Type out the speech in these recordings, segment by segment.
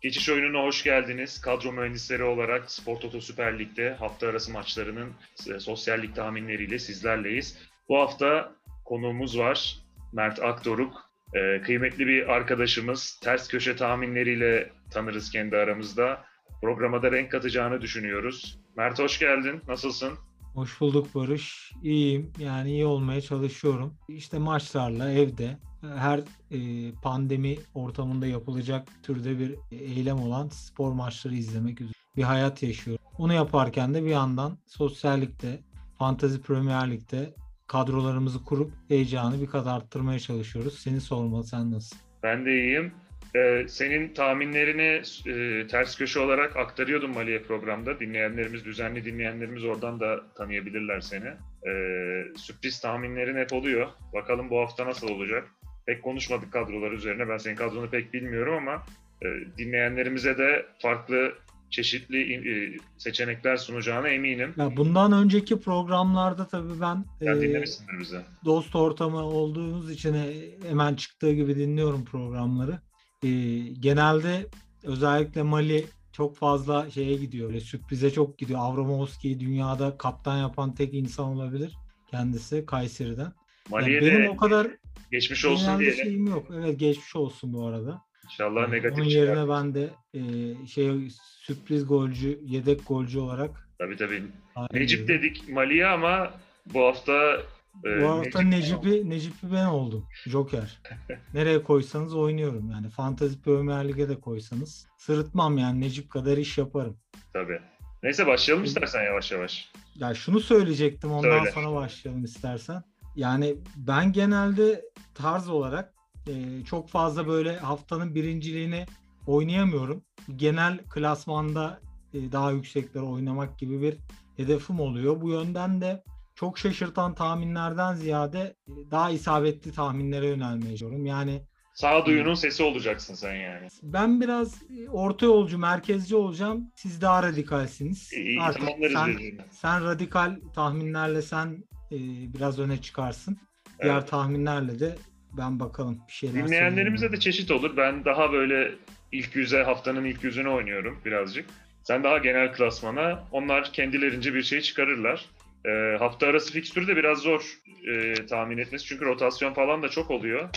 Geçiş oyununa hoş geldiniz. Kadro mühendisleri olarak Spor Toto Süper Lig'de hafta arası maçlarının e, sosyal lig tahminleriyle sizlerleyiz. Bu hafta konuğumuz var. Mert Akdoruk. E, kıymetli bir arkadaşımız. Ters köşe tahminleriyle tanırız kendi aramızda. Programa da renk katacağını düşünüyoruz. Mert hoş geldin. Nasılsın? Hoş bulduk Barış. İyiyim. Yani iyi olmaya çalışıyorum. İşte maçlarla evde her e, pandemi ortamında yapılacak türde bir eylem olan spor maçları izlemek üzere bir hayat yaşıyorum. Onu yaparken de bir yandan sosyallikte, Fantasy Premier Lig'de kadrolarımızı kurup heyecanı bir kat arttırmaya çalışıyoruz. Seni sormalı sen nasıl? Ben de iyiyim. Ee, senin tahminlerini e, ters köşe olarak aktarıyordum Maliye programda. Dinleyenlerimiz, düzenli dinleyenlerimiz oradan da tanıyabilirler seni. Ee, sürpriz tahminlerin hep oluyor. Bakalım bu hafta nasıl olacak? Pek konuşmadık kadrolar üzerine. Ben senin kadronu pek bilmiyorum ama e, dinleyenlerimize de farklı çeşitli e, seçenekler sunacağına eminim. Ya bundan önceki programlarda tabii ben Sen e, bize. Dost ortamı olduğumuz için hemen çıktığı gibi dinliyorum programları e, genelde özellikle Mali çok fazla şeye gidiyor. Öyle sürprize çok gidiyor. Avramovski'yi dünyada kaptan yapan tek insan olabilir kendisi Kayseri'den. Mali'ye yani benim o kadar geçmiş olsun diye. şeyim yok. Evet geçmiş olsun bu arada. İnşallah yani negatif Onun yerine çıkar. ben de e, şey sürpriz golcü, yedek golcü olarak Tabii tabii. Necip dedik Mali'ye ama bu hafta bu hafta Necip'i Necip'i ben oldum. Joker. Nereye koysanız oynuyorum yani. Fantasy Premier Lig'e de koysanız. Sırıtmam yani Necip kadar iş yaparım. Tabii. Neyse başlayalım istersen yavaş yavaş. Ya şunu söyleyecektim ondan Söyle. sonra başlayalım istersen. Yani ben genelde tarz olarak e, çok fazla böyle haftanın birinciliğini oynayamıyorum. Genel klasmanda e, daha yüksekleri oynamak gibi bir hedefim oluyor. Bu yönden de çok şaşırtan tahminlerden ziyade e, daha isabetli tahminlere yönelmeye çalışıyorum. Yani Sağduyunun sesi olacaksın sen yani. Ben biraz e, orta yolcu, merkezci olacağım. Siz daha radikalsiniz. İyi, Artık sen, sen radikal tahminlerle sen e, biraz öne çıkarsın. Evet. Diğer tahminlerle de ben bakalım bir şeyler Dinleyenlerimize de çeşit olur. Ben daha böyle ilk yüze, haftanın ilk yüzünü oynuyorum birazcık. Sen daha genel klasmana, onlar kendilerince bir şey çıkarırlar. E, hafta arası fikstürü de biraz zor e, tahmin etmesi çünkü rotasyon falan da çok oluyor.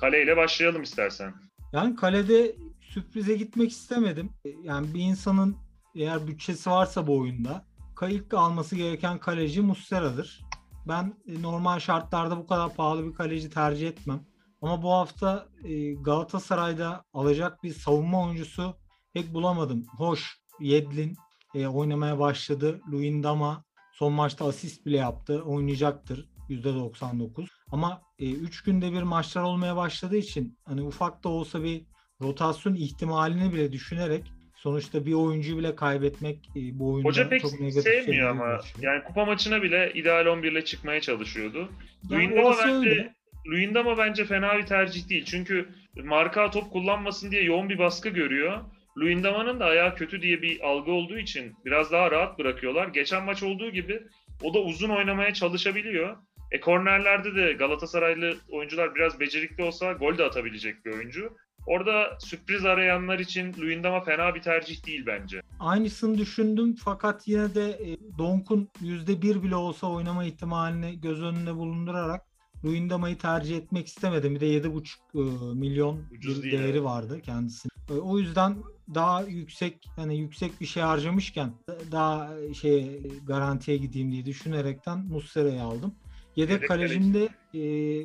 Kaleyle başlayalım istersen. Yani kalede sürprize gitmek istemedim. Yani bir insanın eğer bütçesi varsa bu oyunda ilk alması gereken kaleci Muslera'dır. Ben e, normal şartlarda bu kadar pahalı bir kaleci tercih etmem. Ama bu hafta e, Galatasaray'da alacak bir savunma oyuncusu pek bulamadım. Hoş, Yedlin e, oynamaya başladı. Luindama Son maçta asist bile yaptı. Oynayacaktır %99. Ama 3 e, günde bir maçlar olmaya başladığı için hani ufak da olsa bir rotasyon ihtimalini bile düşünerek sonuçta bir oyuncuyu bile kaybetmek e, bu oyunda Hoca pek çok negatif sevmiyor ama. Geçiyor. Yani kupa maçına bile ideal 11 ile çıkmaya çalışıyordu. Yani Luyendama bence Luyendama bence fena bir tercih değil. Çünkü marka top kullanmasın diye yoğun bir baskı görüyor. Luyendama'nın da ayağı kötü diye bir algı olduğu için biraz daha rahat bırakıyorlar. Geçen maç olduğu gibi o da uzun oynamaya çalışabiliyor. E kornerlerde de Galatasaraylı oyuncular biraz becerikli olsa gol de atabilecek bir oyuncu. Orada sürpriz arayanlar için Luyendama fena bir tercih değil bence. Aynısını düşündüm fakat yine de e, Donk'un %1 bile olsa oynama ihtimalini göz önünde bulundurarak Luyendama'yı tercih etmek istemedim. Bir de 7,5 e, milyon Ucuz bir değeri yani. vardı kendisinin. E, o yüzden daha yüksek hani yüksek bir şey harcamışken daha şey garantiye gideyim diye düşünerekten Muslera'yı aldım. Yedek, Yedek kalecimde e,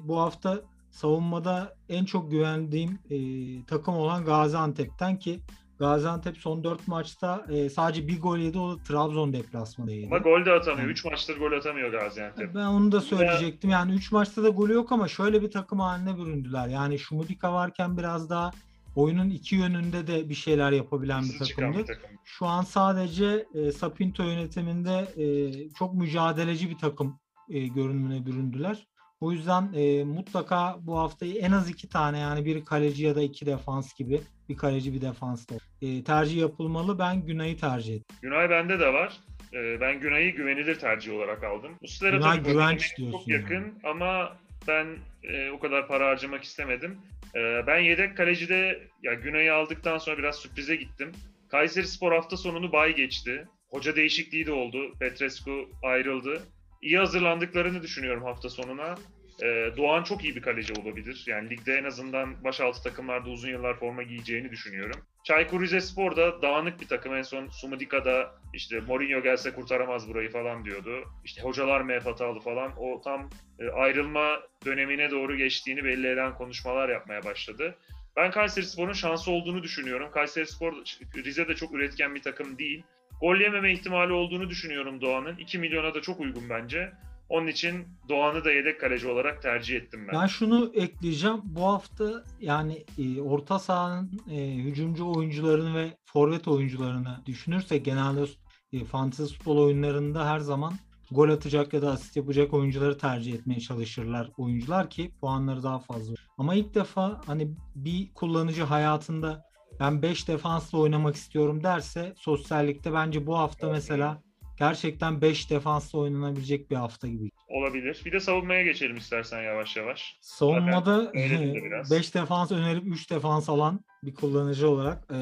bu hafta savunmada en çok güvendiğim e, takım olan Gaziantep'ten ki Gaziantep son 4 maçta e, sadece bir gol yedi o da Trabzon deplasmanıydı. Ama gol de atamıyor. 3 yani. maçtır gol atamıyor Gaziantep. Ben onu da söyleyecektim. Yani 3 maçta da golü yok ama şöyle bir takım haline büründüler. Yani Şumudika varken biraz daha oyunun iki yönünde de bir şeyler yapabilen bir takımdı. bir takım. Şu an sadece e, Sapinto yönetiminde e, çok mücadeleci bir takım e, görünümüne büründüler. O yüzden e, mutlaka bu haftayı en az iki tane yani bir kaleci ya da iki defans gibi bir kaleci bir defans da e, tercih yapılmalı. Ben Günay'ı tercih ettim. Günay bende de var. E, ben Günay'ı güvenilir tercih olarak aldım. Muslera Günay güvenç diyorsun. Çok yakın yani. ama ben e, o kadar para harcamak istemedim. Ee, ben yedek kalecide ya Güney'i aldıktan sonra biraz sürprize gittim. Kayseri Spor hafta sonunu bay geçti. Hoca değişikliği de oldu. Petrescu ayrıldı. İyi hazırlandıklarını düşünüyorum hafta sonuna. Ee, Doğan çok iyi bir kaleci olabilir. Yani ligde en azından başaltı takımlarda uzun yıllar forma giyeceğini düşünüyorum. Çaykur Rizespor da dağınık bir takım. En son Sumudika'da işte Mourinho gelse kurtaramaz burayı falan diyordu. İşte hocalar mı hep hatalı falan. O tam e, ayrılma dönemine doğru geçtiğini belli eden konuşmalar yapmaya başladı. Ben Kayseri Spor'un şansı olduğunu düşünüyorum. Kayseri Spor Rize de çok üretken bir takım değil. Gol yememe ihtimali olduğunu düşünüyorum Doğan'ın. 2 milyona da çok uygun bence. Onun için Doğan'ı da yedek kaleci olarak tercih ettim ben. Ben şunu ekleyeceğim. Bu hafta yani e, orta sahanın e, hücumcu oyuncularını ve forvet oyuncularını düşünürsek genelde e, fantezi futbol oyunlarında her zaman gol atacak ya da asist yapacak oyuncuları tercih etmeye çalışırlar oyuncular ki puanları daha fazla. Ama ilk defa hani bir kullanıcı hayatında ben 5 defansla oynamak istiyorum derse sosyallikte bence bu hafta mesela gerçekten 5 defansla oynanabilecek bir hafta gibi. Olabilir. Bir de savunmaya geçelim istersen yavaş yavaş. Savunmada öyledir de biraz. 5 defans önerip 3 defans alan bir kullanıcı olarak e,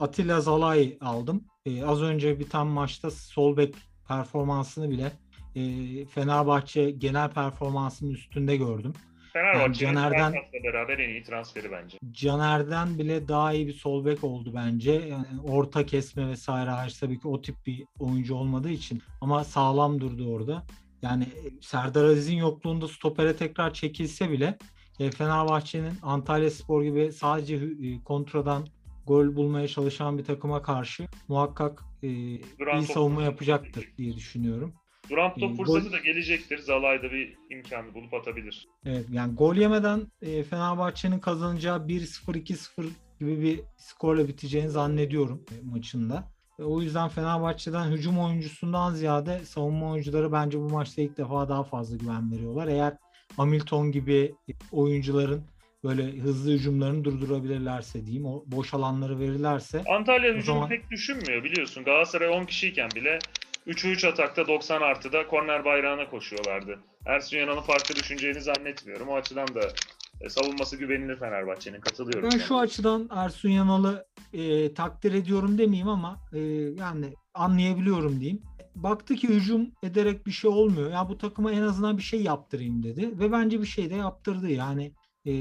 Atilla Zalai aldım. E, az önce bir tam maçta sol bek performansını bile e, Fenerbahçe genel performansının üstünde gördüm. Fenerbahçe'nin Yani Caner'den- beraber en iyi transferi bence. Caner'den bile daha iyi bir sol bek oldu bence. Yani orta kesme vesaire hariç tabii ki o tip bir oyuncu olmadığı için ama sağlam durdu orada. Yani Serdar Aziz'in yokluğunda stopere tekrar çekilse bile e, Fenerbahçe'nin Antalya Spor gibi sadece e, kontradan gol bulmaya çalışan bir takıma karşı muhakkak e, Duran iyi savunma yapacaktır diye düşünüyorum. Duran Ee, top gol- fırsatı da gelecektir. Zalay da bir imkanı bulup atabilir. Evet yani gol yemeden e, Fenerbahçe'nin kazanacağı 1-0 2-0 gibi bir skorla biteceğini zannediyorum e, maçında. E, o yüzden Fenerbahçe'den hücum oyuncusundan ziyade savunma oyuncuları bence bu maçta ilk defa daha fazla güven veriyorlar. Eğer Hamilton gibi oyuncuların böyle hızlı hücumlarını durdurabilirlerse diyeyim, o boş alanları verirlerse Antalya hücumu zaman- pek düşünmüyor biliyorsun. Galatasaray 10 kişiyken bile 3'ü 3 atakta 90 artıda korner bayrağına koşuyorlardı. Ersun Yanal'ın farklı düşüneceğini zannetmiyorum. O açıdan da e, savunması güvenilir Fenerbahçe'nin. Katılıyorum. Ben sana. şu açıdan Ersun Yanal'ı e, takdir ediyorum demeyeyim ama e, yani anlayabiliyorum diyeyim. Baktı ki hücum ederek bir şey olmuyor. Ya bu takıma en azından bir şey yaptırayım dedi ve bence bir şey de yaptırdı. Yani e,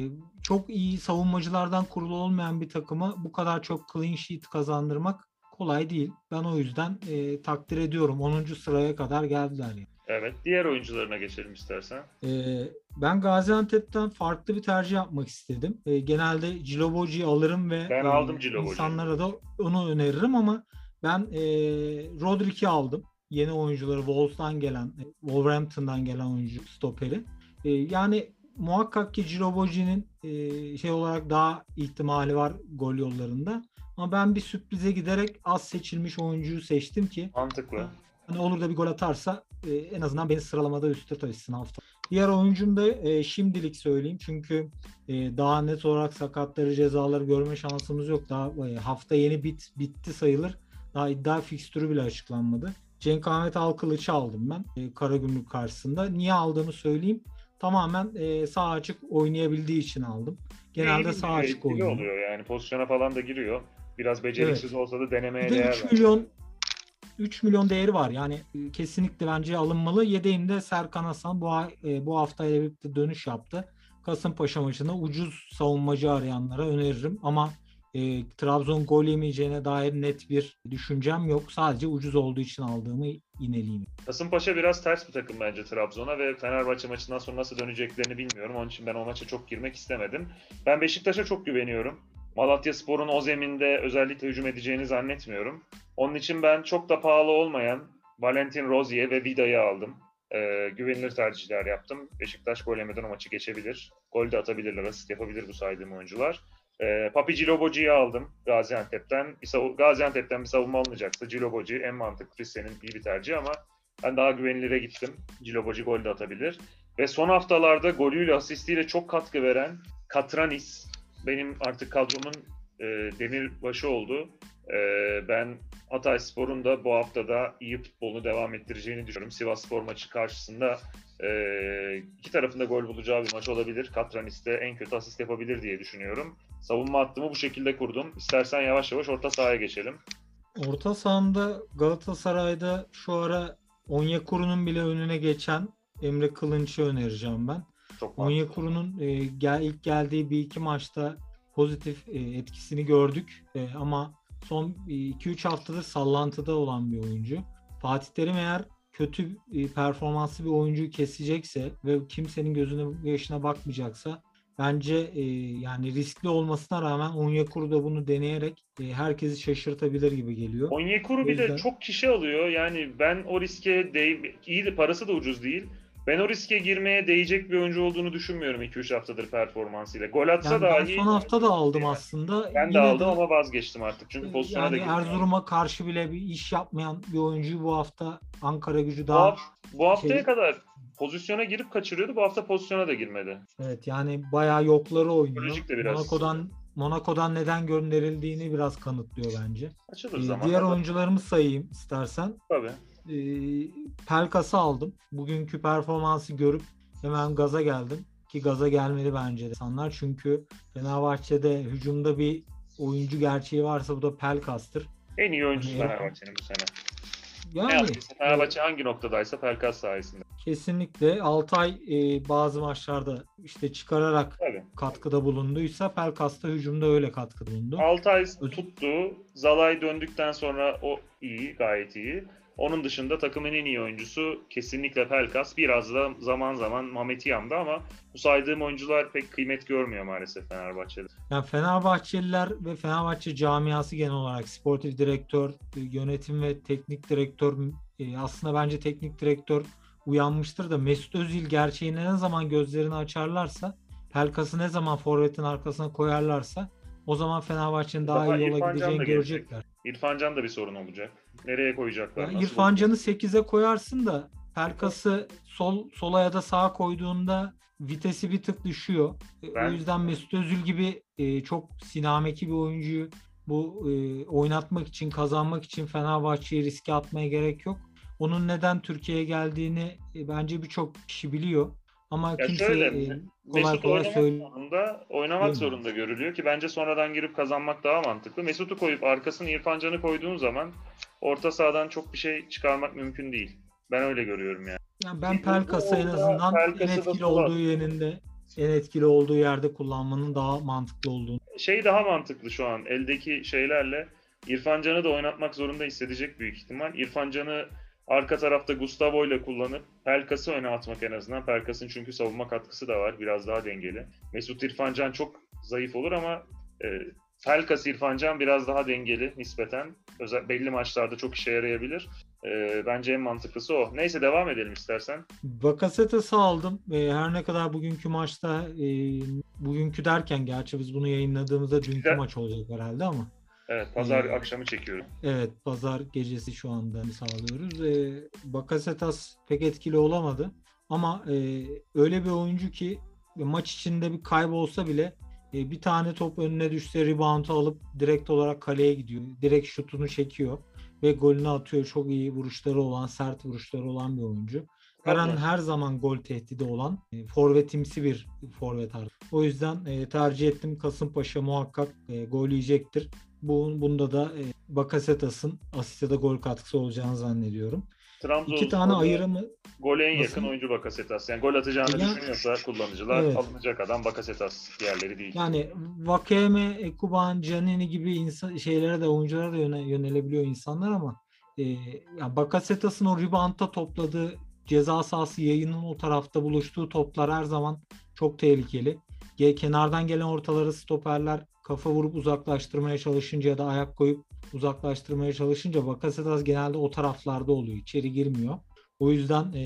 çok iyi savunmacılardan kurulu olmayan bir takıma bu kadar çok clean sheet kazandırmak kolay değil. Ben o yüzden e, takdir ediyorum. 10. sıraya kadar geldiler. Yani. Evet. Diğer oyuncularına geçelim istersen. Ee, ben Gaziantep'ten farklı bir tercih yapmak istedim. Ee, genelde Ciloboji'yi alırım ve Ben e, aldım Ciloboji'yi. insanlara da onu öneririm ama ben e, Rodrik'i aldım. Yeni oyuncuları Wolves'tan gelen, e, Wolverhampton'dan gelen oyuncu stoperi. E, yani muhakkak ki Ciloboji'nin e, şey olarak daha ihtimali var gol yollarında. Ama ben bir sürprize giderek az seçilmiş oyuncuyu seçtim ki Mantıklı. Hani olur da bir gol atarsa e, en azından beni sıralamada üstte taşısın hafta. Diğer oyuncum da e, şimdilik söyleyeyim çünkü e, daha net olarak sakatları cezaları görme şansımız yok. Daha e, hafta yeni bit bitti sayılır. Daha iddia fikstürü bile açıklanmadı. Cenk Ahmet Alkılıç'ı aldım ben e, Karagümrük karşısında. Niye aldığımı söyleyeyim. Tamamen e, sağ açık oynayabildiği için aldım. Genelde sağ açık oynuyor. oluyor yani. Pozisyona falan da giriyor. Biraz beceriksiz olsa da denemeye Bir de değer. 3 bence. milyon 3 milyon değeri var. Yani e, kesinlikle bence alınmalı. Yedeğimde Serkan Hasan bu e, bu haftayla birlikte dönüş yaptı. Kasımpaşa maçında ucuz savunmacı arayanlara öneririm ama e, Trabzon gol yemeyeceğine dair net bir düşüncem yok. Sadece ucuz olduğu için aldığımı yineleyeyim. Kasımpaşa biraz ters bir takım bence Trabzon'a ve Fenerbahçe maçından sonra nasıl döneceklerini bilmiyorum. Onun için ben o maça çok girmek istemedim. Ben Beşiktaş'a çok güveniyorum. Malatya Spor'un o zeminde özellikle hücum edeceğini zannetmiyorum. Onun için ben çok da pahalı olmayan Valentin Rozier ve Vida'yı aldım. Ee, güvenilir tercihler yaptım. Beşiktaş gol yemeden o maçı geçebilir. Gol de atabilirler, asist yapabilir bu saydığım oyuncular. Ee, Papi Ciloboji'yi aldım Gaziantep'ten. Bir savu- Gaziantep'ten bir savunma alınacaksa Ciloboji en mantıklı senin iyi bir tercih ama ben daha güvenilire gittim. Ciloboji gol de atabilir. Ve son haftalarda golüyle asistiyle çok katkı veren Katranis benim artık kadromun e, demirbaşı oldu. E, ben Hatay Spor'un da bu haftada iyi futbolunu devam ettireceğini düşünüyorum. Sivas Spor maçı karşısında Ee, iki tarafında gol bulacağı bir maç olabilir. Katranis de en kötü asist yapabilir diye düşünüyorum. Savunma hattımı bu şekilde kurdum. İstersen yavaş yavaş orta sahaya geçelim. Orta sahamda Galatasaray'da şu ara Onyekuru'nun bile önüne geçen Emre Kılınç'ı önereceğim ben. Çok. Onyekuru'nun e, gel, ilk geldiği bir iki maçta pozitif e, etkisini gördük E, ama son 2-3 haftadır sallantıda olan bir oyuncu. Fatih Terim eğer kötü e, performanslı bir oyuncuyu kesecekse ve kimsenin gözüne yaşına bakmayacaksa bence e, yani riskli olmasına rağmen Onyekuru da bunu deneyerek e, herkesi şaşırtabilir gibi geliyor. Onyekuru bir de çok kişi alıyor. Yani ben o riske değ iyi de parası da ucuz değil. Ben o riske girmeye değecek bir oyuncu olduğunu düşünmüyorum 2-3 haftadır performansıyla. Gol atsa Yani ben dahi son hafta da aldım aslında. ben de Yine aldım ama vazgeçtim artık. Çünkü pozisyona yani da girmiyor. Erzurum'a karşı bile bir iş yapmayan bir oyuncuyu bu hafta Ankara gücü Bu, daha haf- bu haftaya şey- kadar pozisyona girip kaçırıyordu. Bu hafta pozisyona da girmedi. evet yani bayağı yokları oynuyor. De. Monaco'dan Monaco'dan neden gönderildiğini biraz kanıtlıyor bence. Açılır Ee, zaman. diğer oyuncularımı sayayım istersen. Tabii. Ee, Pelkas'ı aldım. Bugünkü performansı görüp hemen gaza geldim. Ki gaza gelmeli bence de insanlar. Çünkü Fenerbahçe'de hücumda bir oyuncu gerçeği varsa bu da Pelkas'tır. En iyi oyuncusu Yani- Fenerbahçe'nin bu sene. Ne Yani yaptıysa Fenerbahçe hangi noktadaysa Pelkas sayesinde. kesinlikle Altay e, bazı maçlarda işte çıkararak Tabii. katkıda bulunduysa Pelkas da hücumda öyle katkı bulundu. Altay tuttu. Zalay döndükten sonra o iyi, gayet iyi. Onun dışında takımın en iyi oyuncusu kesinlikle Pelkas. Biraz da zaman zaman Mehmet Yam'da ama bu saydığım oyuncular pek kıymet görmüyor maalesef Fenerbahçe'de. Yani Fenerbahçeliler ve Fenerbahçe camiası genel olarak sportif direktör, e, yönetim ve teknik direktör e, aslında bence teknik direktör uyanmıştır da Mesut Özil gerçeğine ne zaman gözlerini açarlarsa Pelkas'ı ne zaman forvetin arkasına koyarlarsa o zaman Fenerbahçe'nin daha, Daha iyi yola gideceğini görecekler. İrfan Can da bir sorun olacak. Nereye koyacaklar? Ya nasıl İrfan olacak? Can'ı 8'e koyarsın da Pelkas'ı sol sola ya da sağa koyduğunda vitesi bir tık düşüyor. E, Ben- O yüzden Mesut Özil gibi e, çok sinameki bir oyuncuyu bu e, oynatmak için, kazanmak için Fenerbahçe'yi riske atmaya gerek yok. Onun neden Türkiye'ye geldiğini e, bence birçok kişi biliyor. Ama Ya kimse şöyle, e, kolay kolay zorunda, oynamak zorunda görülüyor ki bence sonradan girip kazanmak daha mantıklı. Mesut'u koyup arkasına İrfan Can'ı koyduğun zaman orta sahadan çok bir şey çıkarmak mümkün değil. Ben öyle görüyorum yani. Yani ben Pelkas'ı en azından en Pelkas'ı da etkili olduğu yerinde en etkili olduğu yerde kullanmanın daha mantıklı olduğunu Şey daha mantıklı şu an eldeki şeylerle İrfan Can'ı da oynatmak zorunda hissedecek büyük ihtimal. İrfan Can'ı arka tarafta Gustavo ile kullanıp Pelkas'ı öne atmak en azından. Pelkas'ın çünkü savunma katkısı da var. Biraz daha dengeli. Mesut İrfan Can çok zayıf olur ama e, Pelkas İrfan Can biraz daha dengeli nispeten. Özel, belli maçlarda çok işe yarayabilir. E, bence en mantıklısı o. Neyse devam edelim istersen. Bakasetas'ı aldım. E, her ne kadar bugünkü maçta e, bugünkü derken gerçi biz bunu yayınladığımızda dünkü maç olacak herhalde ama Evet pazar Hmm. akşamı çekiyorum. evet pazar gecesi şu anda sağlıyoruz. E, Bakasetas pek etkili olamadı ama e, öyle bir oyuncu ki maç içinde bir kaybolsa bile e, bir tane top önüne düşse rebound'u alıp direkt olarak kaleye gidiyor. Direkt şutunu çekiyor ve golünü atıyor. Çok iyi vuruşları olan, sert vuruşları olan bir oyuncu. Her an her zaman gol tehdidi olan e, forvetimsi bir forvet artık. O yüzden e, tercih ettim. Kasımpaşa muhakkak e, gol yiyecektir. Bu, bunda da e, Bakasetas'ın asist ya da gol katkısı olacağını zannediyorum. İki tane ayrımı Gole en Nasıl? yakın oyuncu Bakasetas. Yani gol atacağını Ya- düşünüyorsa kullanıcılar Evet. alınacak adam Bakasetas diğerleri değil. yani Vakeme, Ekuban, Canini gibi insan şeylere de oyunculara da yöne- yönelebiliyor insanlar ama e, ya Bakasetas'ın o reboundta topladığı ceza sahası yayının o tarafta buluştuğu toplar her zaman çok tehlikeli. Kenardan gelen ortaları stoperler kafa vurup uzaklaştırmaya çalışınca ya da ayak koyup uzaklaştırmaya çalışınca Bakasetas genelde o taraflarda oluyor. içeri girmiyor. O yüzden e,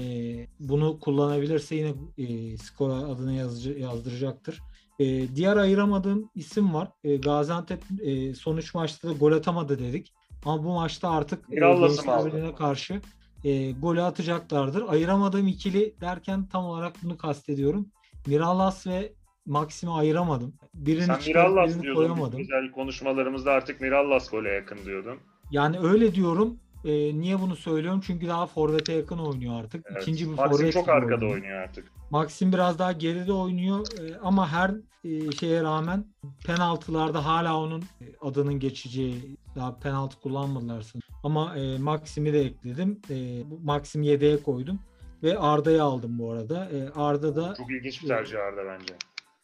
bunu kullanabilirse yine e, skora adını yazıcı, yazdıracaktır. E, diğer ayıramadığım isim var. E, Gaziantep e, son üç maçta da gol atamadı dedik. Ama bu maçta artık e, Mirallas'ı mı Gençler aldın? Birliği'ne karşı e, golü atacaklardır. Ayıramadığım ikili derken tam olarak bunu kastediyorum. Mirallas ve Maxim'i ayıramadım. Birini Sen çıkarıp Mirallas birini diyordun. koyamadım. Güzel konuşmalarımızda artık Mirallas gole yakın diyordun. Yani öyle diyorum E, niye bunu söylüyorum? Çünkü daha forvete yakın oynuyor artık. Evet. İkinci bir Maxim forvet çok arkada oynuyor. oynuyor artık. Maxim biraz daha geride oynuyor e, ama her e, şeye rağmen penaltılarda hala onun e, adının geçeceği daha penaltı kullanmadılar sanırım. Ama e, Maxim'i de ekledim. E, Maxim yedeğe koydum ve Arda'yı aldım bu arada. E, Arda da Çok ilginç bir tercih Arda bence.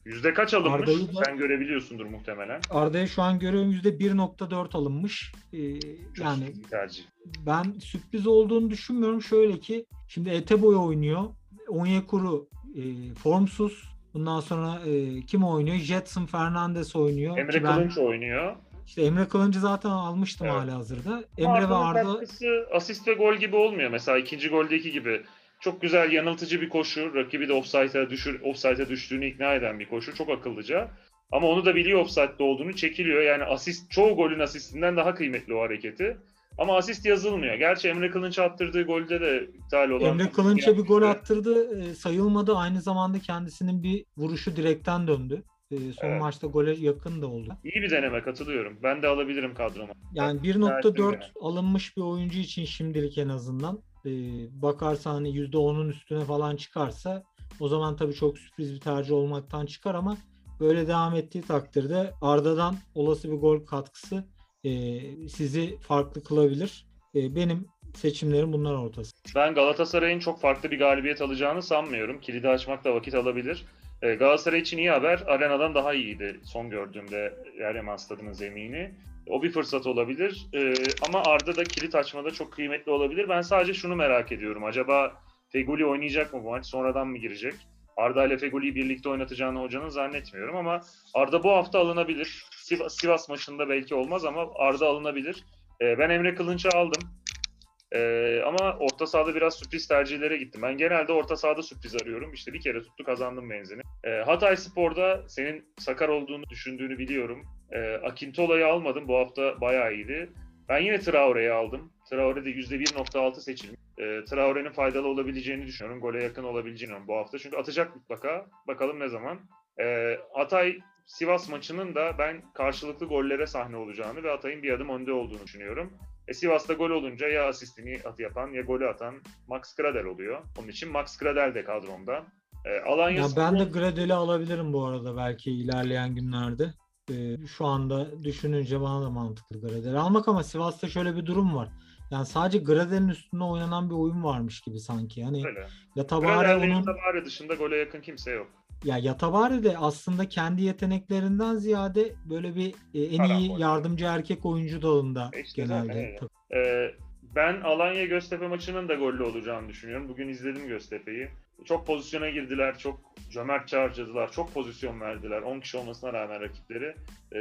Yüzde kaç alınmış? Arda'yı da- Sen görebiliyorsundur muhtemelen. Arda'ya şu an görüyorum %1.4 alınmış. E, Çok yani tercih. ben sürpriz olduğunu düşünmüyorum. Şöyle ki şimdi Eteboy oynuyor. Onyekuru e, formsuz. Bundan sonra e, kim oynuyor? Jetson Fernandes oynuyor. Emre ben- Kılınç oynuyor. İşte Emre Kılıncı zaten almıştım Evet. hali hazırda. Emre ve Arda'nın Arda katkısı asist ve gol gibi olmuyor. Mesela ikinci goldeki gibi. Çok güzel yanıltıcı bir koşu. Rakibi de offside'a düşür, offside'a düştüğünü ikna eden bir koşu. Çok akıllıca. Ama onu da biliyor offside'de olduğunu çekiliyor. Yani asist çoğu golün asistinden daha kıymetli o hareketi. Ama asist yazılmıyor. Gerçi Emre Kılınç attırdığı golde de iptal olan. Emre Kılınç'a bir gol attırdı. e, sayılmadı. Aynı zamanda kendisinin bir vuruşu direkten döndü. E, son Evet. maçta gole yakın da oldu. İyi bir deneme katılıyorum. Ben de alabilirim kadroma. Yani Gayet 1.4 iyi. alınmış bir oyuncu için şimdilik en azından e, bakarsan hani %10'un üstüne falan çıkarsa o zaman tabii çok sürpriz bir tercih olmaktan çıkar ama böyle devam ettiği takdirde Arda'dan olası bir gol katkısı e, sizi farklı kılabilir. E, benim seçimlerim bunlar ortası. Ben Galatasaray'ın çok farklı bir galibiyet alacağını sanmıyorum. Kilidi açmak da vakit alabilir. Ee, Galatasaray için iyi haber. Arenadan daha iyiydi son gördüğümde Eryaman Stadı'nın zemini. O bir fırsat olabilir. Ee, ama Arda da kilit açmada çok kıymetli olabilir. Ben sadece şunu merak ediyorum. Acaba Feguli oynayacak mı bu maç? Sonradan mı girecek? Arda ile Feguli'yi birlikte oynatacağını hocanın zannetmiyorum ama Arda bu hafta alınabilir. Sivas, Sivas maçında belki olmaz ama Arda alınabilir. Ee, ben Emre Kılınç'ı aldım. Ee, ama orta sahada biraz sürpriz tercihlere gittim. Ben genelde orta sahada sürpriz arıyorum. İşte bir kere tuttu kazandım benzini. Ee, Hatay Spor'da senin sakar olduğunu düşündüğünü biliyorum. Ee, Akintola'yı almadım. Bu hafta bayağı iyiydi. Ben yine Traore'yi aldım. Traore de %1.6 seçilmiş. Ee, Traore'nin faydalı olabileceğini düşünüyorum. Gole yakın olabileceğini düşünüyorum bu hafta. Çünkü atacak mutlaka. Bakalım ne zaman. Ee, Hatay Sivas maçının da ben karşılıklı gollere sahne olacağını ve Hatay'ın bir adım önde olduğunu düşünüyorum. E Sivas'ta gol olunca ya asistini at yapan ya golü atan Max Gradel oluyor. Onun için Max Gradel de kadromda. E, Alanya Ya ben de Gradel'i alabilirim bu arada belki ilerleyen günlerde. Ee, şu anda düşününce bana da mantıklı Gradel'i almak ama Sivas'ta şöyle bir durum var. Yani sadece Gradel'in üstünde oynanan bir oyun varmış gibi sanki. Hani Öyle. Yatabare onun Yatabare dışında gole yakın kimse yok. ya Yatabare de aslında kendi yeteneklerinden ziyade böyle bir e, en Karambol. iyi yardımcı erkek oyuncu dalında E işte genelde. öyle. E, ben Alanya Göztepe maçının da gollü olacağını düşünüyorum. Bugün izledim Göztepe'yi. Çok pozisyona girdiler, çok cömertçe harcadılar, çok pozisyon verdiler. 10 kişi olmasına rağmen rakipleri. E,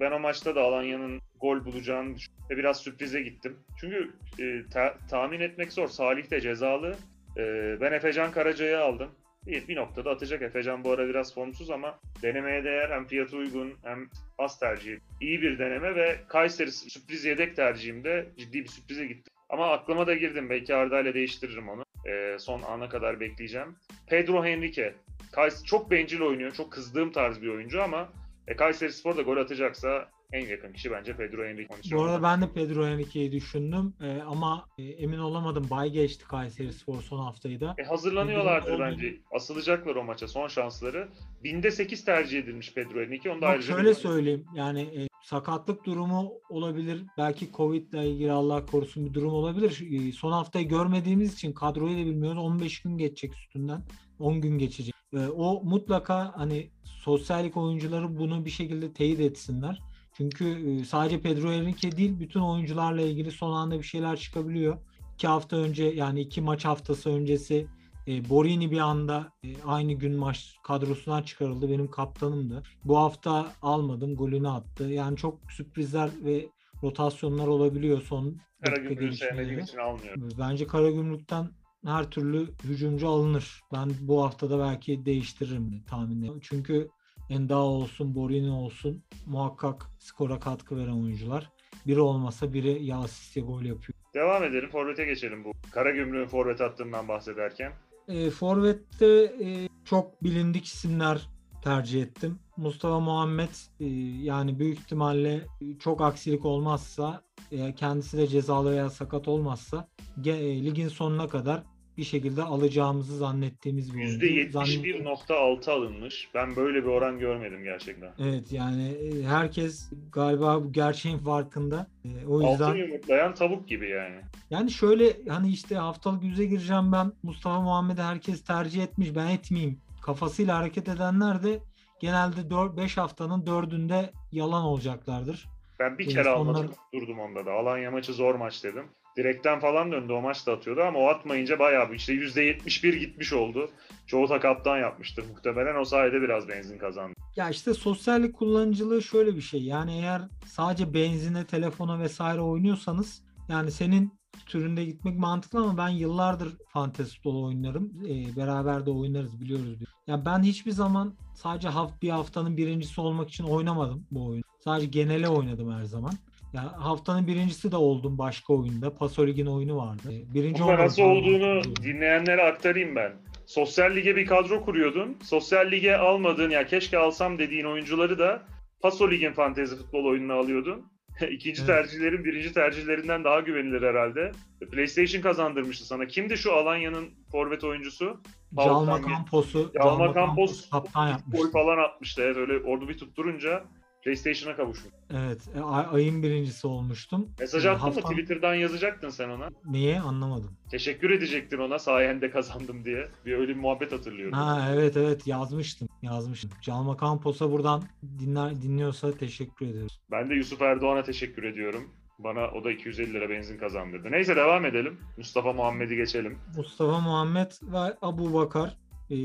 ben o maçta da Alanya'nın gol bulacağını. Ve biraz sürprize gittim. Çünkü e, ta- tahmin etmek zor. Salih de cezalı. E, ben Efecan Karaca'yı aldım. Bir, bir noktada atacak. Efecan bu ara biraz formsuz ama denemeye değer hem fiyatı uygun hem az tercih. İyi bir deneme ve Kayseri sürpriz yedek tercihimde ciddi bir sürprize gittim. Ama aklıma da girdim. Belki Arda ile değiştiririm onu. Ee, son ana kadar bekleyeceğim. Pedro Henrique. Kays çok bencil oynuyor. Çok kızdığım tarz bir oyuncu ama e, Kayseri Spor da gol atacaksa en yakın kişi bence Pedro Henrique. Bu arada ben de Pedro Henrique'yi düşündüm Ee, ama e, emin olamadım. Bay geçti Kayseri Spor son haftayı da. E, hazırlanıyorlardır Pedro bence. Asılacaklar o maça. Son şansları. Binde 8 tercih edilmiş Pedro Henrique. Onu da Yok şöyle söyleyeyim yani e, sakatlık durumu olabilir. Belki Covid ile ilgili Allah korusun bir durum olabilir. E, son haftayı görmediğimiz için kadroyu da bilmiyoruz. 15 gün geçecek üstünden. 10 gün geçecek. E, o mutlaka hani sosyallik oyuncuları bunu bir şekilde teyit etsinler. Çünkü e, sadece Pedro Henrique değil bütün oyuncularla ilgili son anda bir şeyler çıkabiliyor. İki hafta önce yani iki maç haftası öncesi e, Borini bir anda e, aynı gün maç kadrosundan çıkarıldı. Benim kaptanımdı. Bu hafta almadım. Golünü attı. Yani çok sürprizler ve rotasyonlar olabiliyor son Karagümrük'ü sevmediğim için almıyorum. Bence Karagümrük'ten her türlü hücumcu alınır. Ben bu haftada belki değiştiririm tahminleri. Çünkü Enda olsun, Borini olsun muhakkak skora katkı veren oyuncular. Biri olmasa biri ya asist ya gol yapıyor. Devam edelim. Forvet'e geçelim bu. Karagümrük'ün forvet hattından bahsederken. E, Forvet'te e, çok bilindik isimler tercih ettim. Mustafa Muhammed e, yani büyük ihtimalle çok aksilik olmazsa e, kendisi de cezalı veya sakat olmazsa e, ligin sonuna kadar bir şekilde alacağımızı zannettiğimiz bir oyuncu. Zannet- %71.6 alınmış. Ben böyle bir oran görmedim gerçekten. Evet yani e, herkes galiba bu gerçeğin farkında. E, o yüzden Altın yumurtlayan tavuk gibi yani. yani şöyle hani işte haftalık yüze gireceğim ben Mustafa Muhammed'i herkes tercih etmiş ben etmeyeyim kafasıyla hareket edenler de genelde 5 haftanın 4'ünde yalan olacaklardır. Ben bir kere onlar- almadım durdum onda da. Alanya maçı zor maç dedim. Direkten falan döndü o maç da atıyordu ama o atmayınca bayağı bir işte %71 gitmiş oldu. Çoğu takaptan yapmıştır muhtemelen. O sayede biraz benzin kazandı. Ya işte sosyallik kullanıcılığı şöyle bir şey. Yani eğer sadece benzine, telefona vesaire oynuyorsanız yani senin türünde gitmek mantıklı ama ben yıllardır fantezi futbol oynarım. Ee, beraber de oynarız biliyoruz. Ya ben hiçbir zaman sadece haft bir haftanın birincisi olmak için oynamadım bu oyunu. Sadece genele oynadım her zaman. Ya haftanın birincisi de oldum başka oyunda. Paso Lig'in oyunu vardı. Ee, Birinci olmadım. nasıl olduğunu dinleyenlere aktarayım ben. Sosyal lige bir kadro kuruyordun. Sosyal lige almadığın ya keşke alsam dediğin oyuncuları da Paso Lig'in fantezi futbol oyununa alıyordun. İkinci Evet. tercihlerin birinci tercihlerinden daha güvenilir herhalde. PlayStation kazandırmıştı sana. Kimdi şu Alanya'nın forvet oyuncusu? Calma Campos'u Calma Campos kaptan Gol yapmıştı. falan atmıştı. Evet öyle ordu bir tutturunca PlayStation'a kavuşmuş. Evet. e, ay- ayın birincisi olmuştum. Mesaj Ee, attın mı? haftanın- Twitter'dan yazacaktın sen ona. Niye anlamadım. Teşekkür edecektin ona sayende kazandım diye. Bir öyle bir muhabbet hatırlıyorum. Ha evet evet yazmıştım. Yazmıştım. Calma Campos'a buradan dinler, dinliyorsa teşekkür ediyoruz. Ben de Yusuf Erdoğan'a teşekkür ediyorum. Bana o da 250 lira benzin kazandırdı. Neyse devam edelim. Mustafa Muhammed'i geçelim. Mustafa Muhammed ve Abu Bakar e,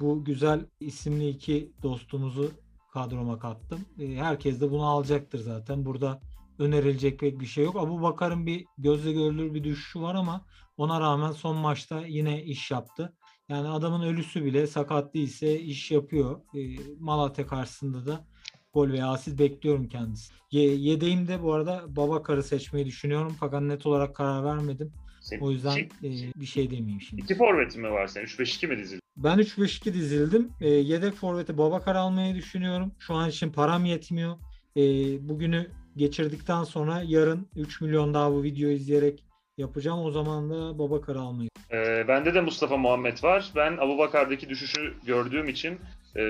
bu güzel isimli iki dostumuzu kadroma kattım. E, herkes de bunu alacaktır zaten. Burada önerilecek pek bir şey yok. Abu Bakar'ın bir gözle görülür bir düşüşü var ama ona rağmen son maçta yine iş yaptı. Yani adamın ölüsü bile sakat değilse iş yapıyor. E, Malatya karşısında da gol veya asist bekliyorum kendisi. Ye, yedeğimde bu arada Babakar'ı seçmeyi düşünüyorum fakat net olarak karar vermedim. Senin O yüzden iki, e, bir şey demeyeyim şimdi. iki forvetin mi var senin? 3-5-2 mi dizildi? Ben 3-5-2 dizildim. E, yedek forveti Babakar almayı düşünüyorum. Şu an için param yetmiyor. E, bugünü geçirdikten sonra yarın 3 milyon daha bu videoyu izleyerek yapacağım. O zaman da Babakar almayı. Ee, bende de Mustafa Muhammed var. Ben Abubakar'daki düşüşü gördüğüm için e,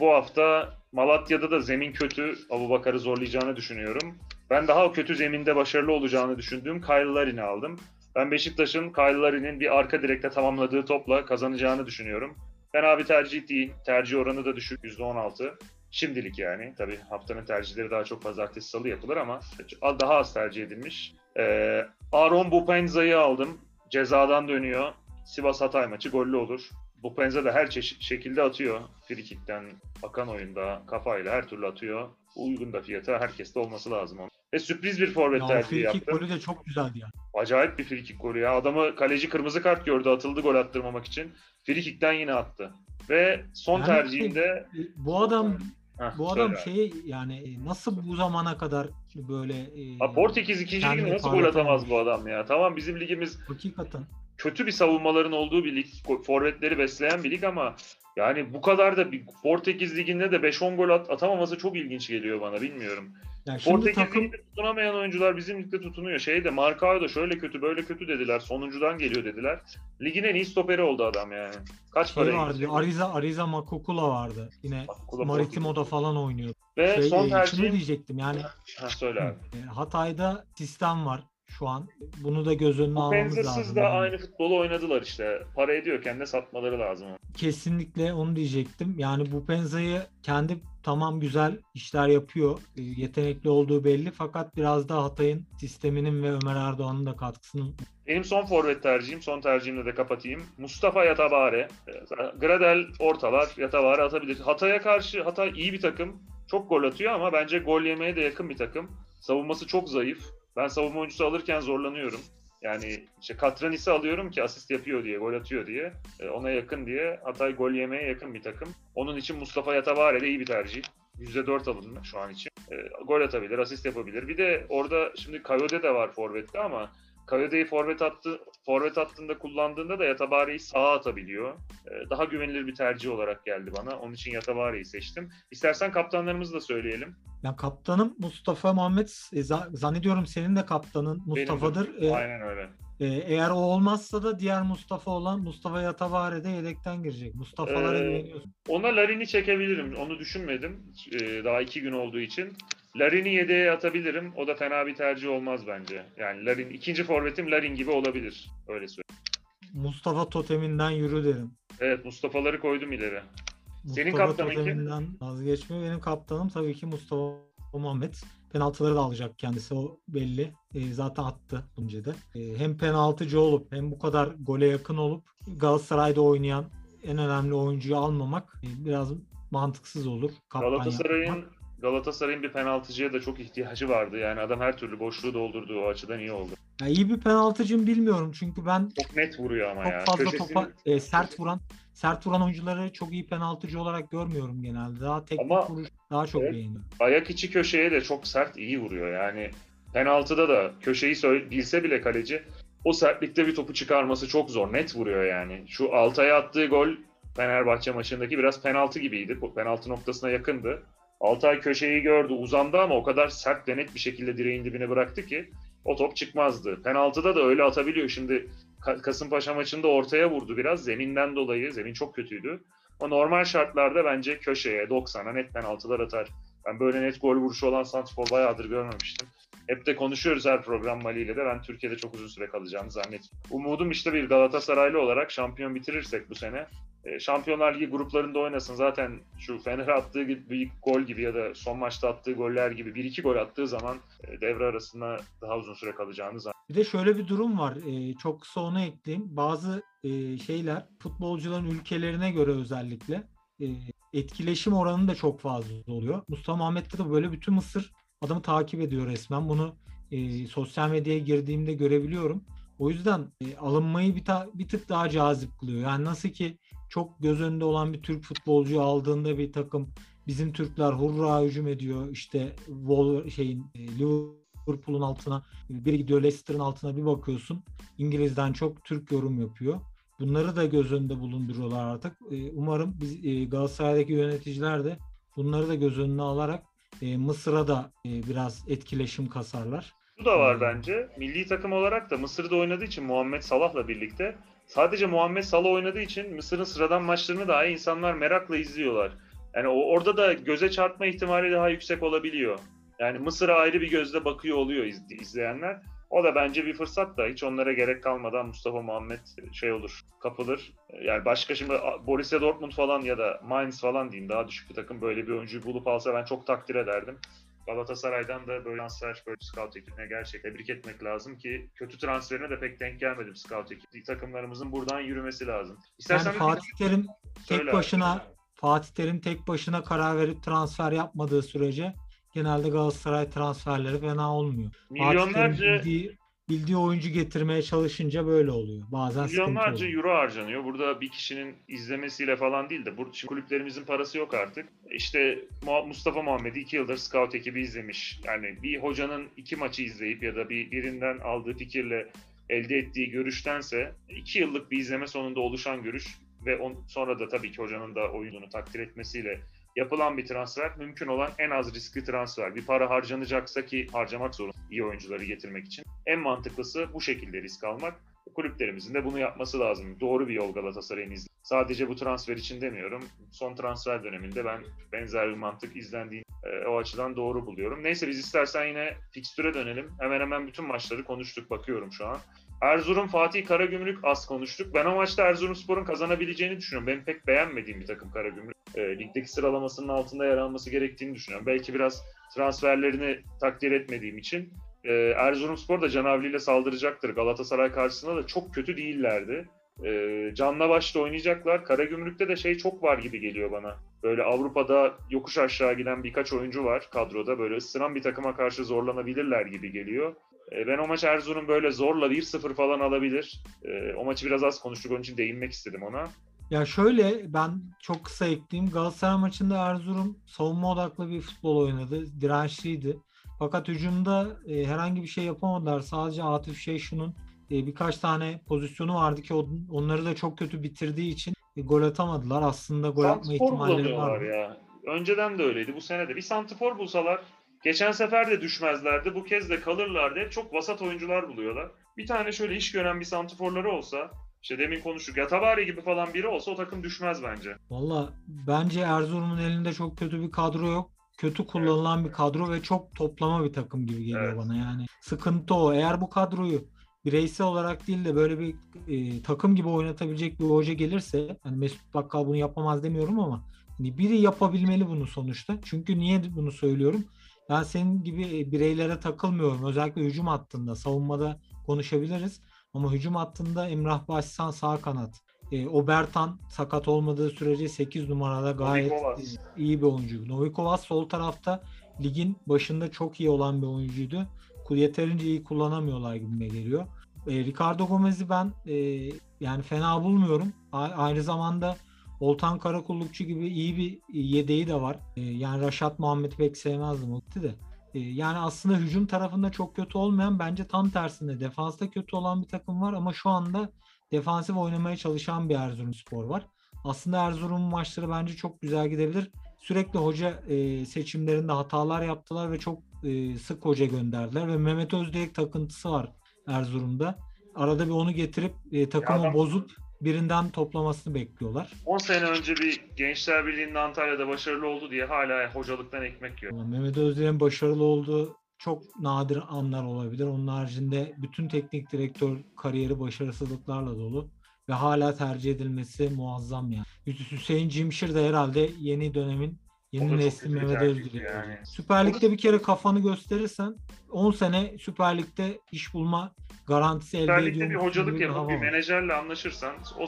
bu hafta Malatya'da da zemin kötü Abubakar'ı zorlayacağını düşünüyorum. Ben daha kötü zeminde başarılı olacağını düşündüğüm Kyle Larin'i aldım. Ben Beşiktaş'ın Kyle bir arka direkte tamamladığı topla kazanacağını düşünüyorum. Fena bir tercih değil. Tercih oranı da düşük %16. Şimdilik yani. Tabii haftanın tercihleri daha çok pazartesi salı yapılır ama daha az tercih edilmiş. Ee, Aaron Bupenza'yı aldım. Cezadan dönüyor. Sivas Hatay maçı gollü olur. Bupenza da her çeşit şekilde atıyor. Frikikten akan oyunda kafayla her türlü atıyor. Uygun da fiyata herkeste olması lazım onun. Ve sürpriz bir forvet Ya tercihi frikik yaptım. golü de çok güzeldi yani. Acayip bir frikik golü ya. Adamı kaleci kırmızı kart gördü atıldı gol attırmamak için. Frikikten yine attı. Ve son Yani tercihinde E, Bu adam Heh, bu adam şey yani e, nasıl bu zamana kadar böyle e, Ha, Portekiz ikinci liginde nasıl gol atamaz bu adam ya? Tamam bizim ligimiz hakikaten kötü bir savunmaların olduğu bir lig, forvetleri besleyen bir lig ama yani bu kadar da bir Portekiz liginde de 5-10 gol at- atamaması çok ilginç geliyor bana bilmiyorum. Yani şimdi Portekiz takım tutunamayan oyuncular bizim ligde tutunuyor. Şey de Marcao da şöyle kötü böyle kötü dediler. Sonuncudan geliyor dediler. Ligin en iyi stoperi oldu adam yani. Kaç şey para vardı. Ariza Ariza Makokula vardı. Yine Maritimo'da falan oynuyordu. Ve Şey, son e, şunu tercihim... diyecektim yani Ha, söyle abi. e, Hatay'da sistem var şu an. Bunu da göz önüne almamız lazım. Yani aynı futbolu oynadılar işte. Para ediyorken de satmaları lazım. Kesinlikle onu diyecektim. Yani bu Penza'yı kendi tamam güzel işler yapıyor. E, yetenekli olduğu belli fakat biraz da Hatay'ın sisteminin ve Ömer Erdoğan'ın da katkısının Benim son forvet tercihim, son tercihimle de kapatayım. Mustafa Yatabare. Ee, Gradel ortalar, Yatabare atabilir. Hatay'a karşı, Hatay iyi bir takım. Çok gol atıyor ama bence gol yemeye de yakın bir takım. Savunması çok zayıf. Ben savunma oyuncusu alırken zorlanıyorum. Yani işte Katranis'i alıyorum ki asist yapıyor diye, gol atıyor diye. Ee, Ona yakın diye. Hatay gol yemeye yakın bir takım. Onun için Mustafa Yatabare de iyi bir tercih. %4 alındı şu an için. Ee, gol atabilir, asist yapabilir. Bir de orada şimdi Kayode de var forvette ama Kayade'yi forvet attı, forvet hattında kullandığında da Yatabare'yi sağa atabiliyor. Ee, daha güvenilir bir tercih olarak geldi bana. Onun için Yatabare'yi seçtim. İstersen kaptanlarımızı da söyleyelim. Ya kaptanım Mustafa Muhammed e, zannediyorum senin de kaptanın Mustafa'dır. Benim de. Aynen öyle. E, eğer o olmazsa da diğer Mustafa olan Mustafa Yatavare de yedekten girecek. Mustafa'lara ee, güveniyorsun. Ona Larin'i çekebilirim. Onu düşünmedim. Ee, daha iki gün olduğu için. Larin'i yedeğe atabilirim. O da fena bir tercih olmaz bence. Yani Larin ikinci forvetim Larin gibi olabilir. Öyle söyleyeyim. Mustafa toteminden yürü derim. Evet Mustafa'ları koydum ileri. Mustafa Senin kaptanın kim? vazgeçme. Benim kaptanım tabii ki Mustafa Muhammed. Penaltıları da alacak kendisi o belli. E, zaten attı önce de. E, hem penaltıcı olup hem bu kadar gole yakın olup Galatasaray'da oynayan en önemli oyuncuyu almamak e, biraz mantıksız olur. Galatasaray'ın Galatasaray'ın bir penaltıcıya da çok ihtiyacı vardı. Yani adam her türlü boşluğu doldurdu. O açıdan iyi oldu. Ya iyi bir penaltıcı bilmiyorum çünkü ben çok net vuruyor ama çok ya. fazla Köşesini... topa e, sert vuran sert vuran oyuncuları çok iyi penaltıcı olarak görmüyorum genelde. Daha teknik ama, vuruş daha çok evet, beğeniyorum. Ayak içi köşeye de çok sert iyi vuruyor. Yani penaltıda da köşeyi bilse bile kaleci o sertlikte bir topu çıkarması çok zor. Net vuruyor yani. Şu Altay'a attığı gol Fenerbahçe maçındaki biraz penaltı gibiydi. Penaltı noktasına yakındı. Altay köşeyi gördü uzandı ama o kadar sert ve net bir şekilde direğin dibine bıraktı ki o top çıkmazdı. Penaltıda da öyle atabiliyor. Şimdi Kasımpaşa maçında ortaya vurdu biraz. Zeminden dolayı. Zemin çok kötüydü. O normal şartlarda bence köşeye 90'a net penaltılar atar. Ben böyle net gol vuruşu olan Santrfor bayağıdır görmemiştim. Hep de konuşuyoruz her program Mali ile de ben Türkiye'de çok uzun süre kalacağımı zannetmiyorum. Umudum işte bir Galatasaraylı olarak şampiyon bitirirsek bu sene Şampiyonlar Ligi gruplarında oynasın. Zaten şu Fener attığı bir gol gibi ya da son maçta attığı goller gibi bir iki gol attığı zaman e, devre arasında daha uzun süre kalacağını zannediyorum. Bir de şöyle bir durum var. E, çok kısa onu ekleyeyim. Bazı şeyler futbolcuların ülkelerine göre özellikle etkileşim oranı da çok fazla oluyor. Mustafa Muhammed'de de böyle bütün Mısır adamı takip ediyor resmen. Bunu sosyal medyaya girdiğimde görebiliyorum. O yüzden e, alınmayı bir, ta, bir tık daha cazip kılıyor. Yani nasıl ki çok göz önünde olan bir Türk futbolcuyu aldığında bir takım bizim Türkler hurra hücum ediyor. İşte Wall, şeyin e, Liverpool'un altına biri gidiyor Leicester'ın altına bir bakıyorsun. İngiliz'den çok Türk yorum yapıyor. Bunları da göz önünde bulunduruyorlar artık. E, umarım biz e, Galatasaray'daki yöneticiler de bunları da göz önüne alarak Mısır'a da biraz etkileşim kasarlar. Bu da var bence. Milli takım olarak da Mısır'da oynadığı için Muhammed Salah'la birlikte sadece Muhammed Salah oynadığı için Mısır'ın sıradan maçlarını dahi insanlar merakla izliyorlar. Yani orada da göze çarpma ihtimali daha yüksek olabiliyor. Yani Mısır'a ayrı bir gözle bakıyor oluyor iz, izleyenler. O da bence bir fırsat da hiç onlara gerek kalmadan Mustafa Muhammed şey olur, kapılır. Yani başka şimdi Borussia Dortmund falan ya da Mainz falan diyeyim daha düşük bir takım böyle bir oyuncuyu bulup alsa ben çok takdir ederdim. Galatasaray'dan da böyle transfer, böyle scout ekibine gerçekten tebrik etmek lazım ki kötü transferine de pek denk gelmedim scout ekibi. Takımlarımızın buradan yürümesi lazım. İstersen yani Fatih Terim tek başına abi. Fatih Terim tek başına karar verip transfer yapmadığı sürece genelde Galatasaray transferleri fena olmuyor. Milyonlarca bildiği, bildiği oyuncu getirmeye çalışınca böyle oluyor. Bazen Milyonlarca euro harcanıyor. Burada bir kişinin izlemesiyle falan değil de burada kulüplerimizin parası yok artık. İşte Mustafa Muhammed'i iki yıldır scout ekibi izlemiş. Yani bir hocanın iki maçı izleyip ya da bir birinden aldığı fikirle elde ettiği görüştense iki yıllık bir izleme sonunda oluşan görüş ve on, sonra da tabii ki hocanın da oyununu takdir etmesiyle yapılan bir transfer mümkün olan en az riskli transfer. Bir para harcanacaksa ki harcamak zorunda iyi oyuncuları getirmek için. En mantıklısı bu şekilde risk almak. Kulüplerimizin de bunu yapması lazım. Doğru bir yol Galatasaray'ın izle. Sadece bu transfer için demiyorum. Son transfer döneminde ben benzer bir mantık izlendiğini e, o açıdan doğru buluyorum. Neyse biz istersen yine fikstüre dönelim. Hemen hemen bütün maçları konuştuk bakıyorum şu an. Erzurum Fatih Karagümrük az konuştuk. Ben o maçta Erzurumspor'un kazanabileceğini düşünüyorum. Ben pek beğenmediğim bir takım Karagümrük. E, ligdeki sıralamasının altında yer alması gerektiğini düşünüyorum. Belki biraz transferlerini takdir etmediğim için. E, Erzurumspor da Canavli ile saldıracaktır. Galatasaray karşısında da çok kötü değillerdi. E, canla başla oynayacaklar. Karagümrük'te de şey çok var gibi geliyor bana. Böyle Avrupa'da yokuş aşağı giden birkaç oyuncu var kadroda. Böyle ısıran bir takıma karşı zorlanabilirler gibi geliyor. E, ben o maç Erzurum böyle zorla 1-0 falan alabilir. E, o maçı biraz az konuştuk onun için değinmek istedim ona. Ya şöyle ben çok kısa ekleyeyim. Galatasaray maçında Erzurum savunma odaklı bir futbol oynadı. Dirençliydi. Fakat hücumda e, herhangi bir şey yapamadılar. Sadece Atif Şeyşun'un e, birkaç tane pozisyonu vardı ki on, onları da çok kötü bitirdiği için e, gol atamadılar. Aslında gol atma ihtimalleri vardı. ya. Önceden de öyleydi. Bu sene de. Bir santifor bulsalar geçen sefer de düşmezlerdi. Bu kez de kalırlardı. Hep çok vasat oyuncular buluyorlar. Bir tane şöyle iş gören bir santiforları olsa işte demin konuştuk. Yatabari gibi falan biri olsa o takım düşmez bence. Valla bence Erzurum'un elinde çok kötü bir kadro yok. Kötü kullanılan bir kadro ve çok toplama bir takım gibi geliyor Evet. bana. Yani sıkıntı o. Eğer bu kadroyu bireysel olarak değil de böyle bir e, takım gibi oynatabilecek bir hoca gelirse hani Mesut Bakkal bunu yapamaz demiyorum ama hani biri yapabilmeli bunu sonuçta. Çünkü niye bunu söylüyorum? Ben senin gibi e, bireylere takılmıyorum. Özellikle hücum hattında, savunmada konuşabiliriz. Ama hücum hattında Emrah Başsan sağ kanat. E, Obertan sakat olmadığı sürece 8 numarada gayet Novikovas. e, iyi bir oyuncu. Novikovas sol tarafta ligin başında çok iyi olan bir oyuncuydu. Yeterince iyi kullanamıyorlar gibime geliyor. E, Ricardo Gomez'i ben e, yani fena bulmuyorum. A- aynı zamanda Oltan Karakullukçu gibi iyi bir yedeği de var. E, yani Raşat Muhammed'i pek sevmezdim o gitti de. E, yani aslında hücum tarafında çok kötü olmayan bence tam tersinde defansta kötü olan bir takım var ama şu anda defansif oynamaya çalışan bir Erzurumspor var. Aslında Erzurum maçları bence çok güzel gidebilir. Sürekli hoca e, seçimlerinde hatalar yaptılar ve çok e, sık hoca gönderdiler ve Mehmet Özdilek takıntısı var Erzurum'da. Arada bir onu getirip e, takımı adam- bozup birinden toplamasını bekliyorlar. 10 sene önce bir Gençler Birliği'nin Antalya'da başarılı oldu diye hala hocalıktan ekmek yiyor. Mehmet Özdilek'in başarılı olduğu çok nadir anlar olabilir. Onun haricinde bütün teknik direktör kariyeri başarısızlıklarla dolu ve hala tercih edilmesi muazzam yani. Hüs- Hüseyin Cimşir de herhalde yeni dönemin yeni nesli Mehmet Özdilek. yani. Süper Lig'de bir kere kafanı gösterirsen 10 sene Süper Lig'de iş bulma garantisi elde Süper Lig'de bir hocalık yapıp bir menajerle anlaşırsan o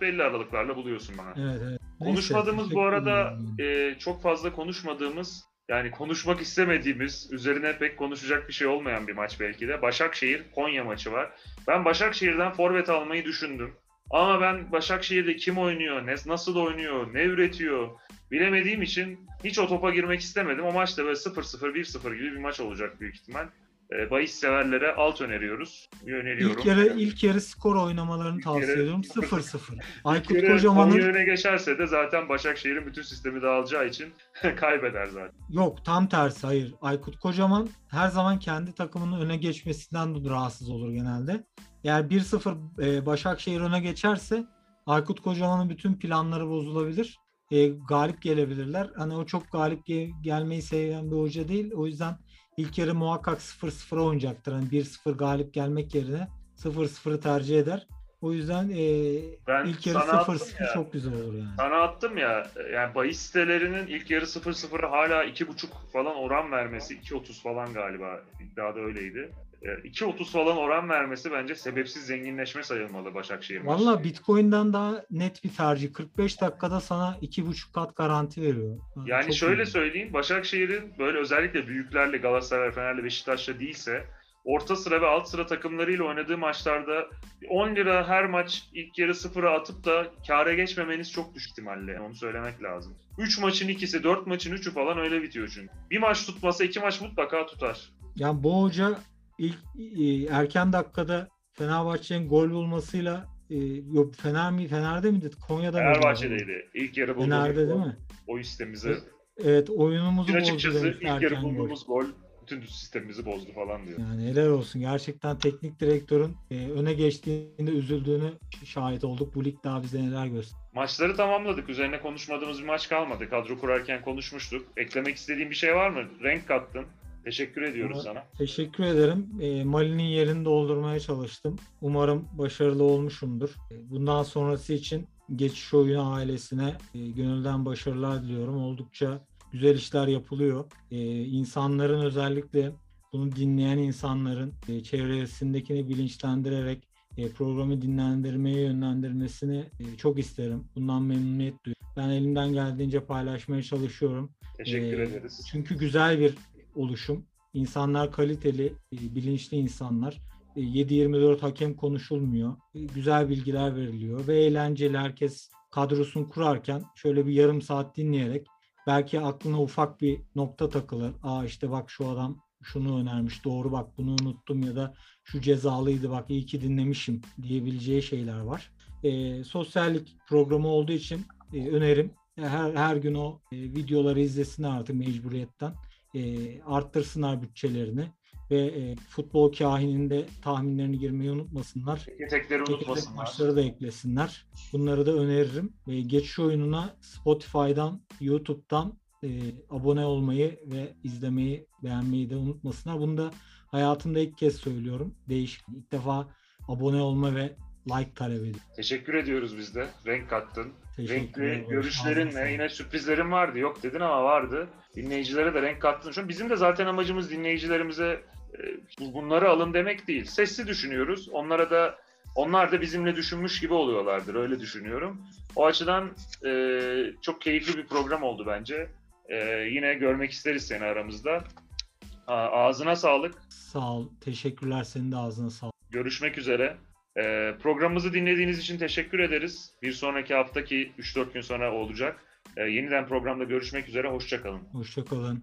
belli aralıklarla buluyorsun bana. Evet, evet. Neyse, Konuşmadığımız bu teşekkür arada e, çok fazla konuşmadığımız yani konuşmak istemediğimiz üzerine pek konuşacak bir şey olmayan bir maç belki de. Başakşehir Konya maçı var. Ben Başakşehir'den forvet almayı düşündüm. Ama ben Başakşehir'de kim oynuyor, nasıl oynuyor, ne üretiyor bilemediğim için hiç o topa girmek istemedim. O maçta böyle 0-0, 1-0 gibi bir maç olacak büyük ihtimal. E, bahis severlere alt öneriyoruz. Öneriyorum. İlk yarı ilk yarı skor oynamalarını İlk tavsiye yarı ediyorum. 0-0. 0-0. Bir Aykut Kocaman'ın öne geçerse de zaten Başakşehir'in bütün sistemi dağılacağı için kaybeder zaten. yok tam tersi hayır. Aykut Kocaman her zaman kendi takımının öne geçmesinden rahatsız olur genelde. Eğer 1-0 e, Başakşehir öne geçerse Aykut Kocaman'ın bütün planları bozulabilir. E, galip gelebilirler. Hani o çok galip ge- gelmeyi seven bir hoca değil. O yüzden ilk yarı muhakkak 0-0 oynayacaktır. Hani 1-0 galip gelmek yerine 0-0'ı tercih eder. O yüzden e, Ben ilk yarı sana attım 0-0 ya. çok güzel olur yani. Sana attım ya yani bahis sitelerinin ilk yarı 0-0'a hala 2.5 falan oran vermesi 2.30 falan galiba iddiada öyleydi. E, 2.30 falan oran vermesi bence sebepsiz zenginleşme sayılmalı Başakşehir maçı. Valla Bitcoin'den daha net bir tercih. 45 dakikada sana 2,5 kat garanti veriyor. Yani Çok şöyle iyi. söyleyeyim Başakşehir'in böyle özellikle büyüklerle Galatasaray, Fener'le, Beşiktaş'la değilse orta sıra ve alt sıra takımlarıyla oynadığı maçlarda 10 lira her maç ilk yarı sıfıra atıp da kâra geçmemeniz çok düşük ihtimalle. Onu söylemek lazım. 3 maçın ikisi, 4 maçın 3'ü falan öyle bitiyor çünkü. Bir maç tutmasa iki maç mutlaka tutar. Yani bu hoca ilk e, erken dakikada Fenerbahçe'nin gol bulmasıyla e, yok Fener mi Fener'de miydi? Konya'da mıydı? Fenerbahçe'deydi. İlk yarı bulduğumuz Fener'de değil mi? O sistemimizi. Evet oyunumuzu bozdu açıkçası ilk yarı erken gol. bulduğumuz gol bütün sistemimizi bozdu falan diyor. Yani helal olsun. Gerçekten teknik direktörün e, öne geçtiğinde üzüldüğünü şahit olduk. Bu lig daha bize neler gösterdi. Maçları tamamladık. Üzerine konuşmadığımız bir maç kalmadı. Kadro kurarken konuşmuştuk. Eklemek istediğin bir şey var mı? Renk kattın. Teşekkür ediyoruz sana. Teşekkür ederim. E, Mali'nin yerini doldurmaya çalıştım. Umarım başarılı olmuşumdur. E, Bundan sonrası için geçiş oyunu ailesine e, gönülden başarılar diliyorum. Oldukça güzel işler yapılıyor. E, insanların özellikle bunu dinleyen insanların e, çevresindekini bilinçlendirerek e, programı dinlendirmeye yönlendirmesini e, çok isterim. Bundan memnuniyet duyuyorum. Ben elimden geldiğince paylaşmaya çalışıyorum. Teşekkür Ee, ederiz. Çünkü güzel bir oluşum. İnsanlar kaliteli, e, bilinçli insanlar. E, 7-24 hakem konuşulmuyor. E, Güzel bilgiler veriliyor ve eğlenceli herkes kadrosunu kurarken şöyle bir yarım saat dinleyerek belki aklına ufak bir nokta takılır. Aa işte bak şu adam şunu önermiş doğru bak bunu unuttum ya da şu cezalıydı bak iyi ki dinlemişim diyebileceği şeyler var. E, sosyallik programı olduğu için e, önerim her, her gün o e, videoları izlesinler artık mecburiyetten. E, arttırsınlar bütçelerini ve e, futbol kahininde tahminlerini girmeyi unutmasınlar. Etekleri Tek tek unutmasınlar. maçları da eklesinler. Bunları da öneririm. E, geçiş oyununa Spotify'dan, YouTube'dan e, abone olmayı ve izlemeyi, beğenmeyi de unutmasınlar. Bunu da hayatımda ilk kez söylüyorum. Değişik. İlk defa abone olma ve like talep ediyorum. Teşekkür ediyoruz biz de. Renk kattın. Renkli görüşlerinle yine sürprizlerin vardı. Yok dedin ama vardı. Dinleyicilere de renk kattın. Şu an bizim de zaten amacımız dinleyicilerimize e, bunları alın demek değil. Sesli düşünüyoruz. Onlara da onlar da bizimle düşünmüş gibi oluyorlardır. Öyle düşünüyorum. O açıdan e, çok keyifli bir program oldu bence. E, yine görmek isteriz seni aramızda. A- Ağzına sağlık. Sağ ol. Teşekkürler. Senin de ağzına sağlık. Görüşmek üzere. Ee, programımızı dinlediğiniz için teşekkür ederiz. Bir sonraki haftaki 3-4 gün sonra olacak. Ee, yeniden programda görüşmek üzere. Hoşçakalın. Hoşçakalın.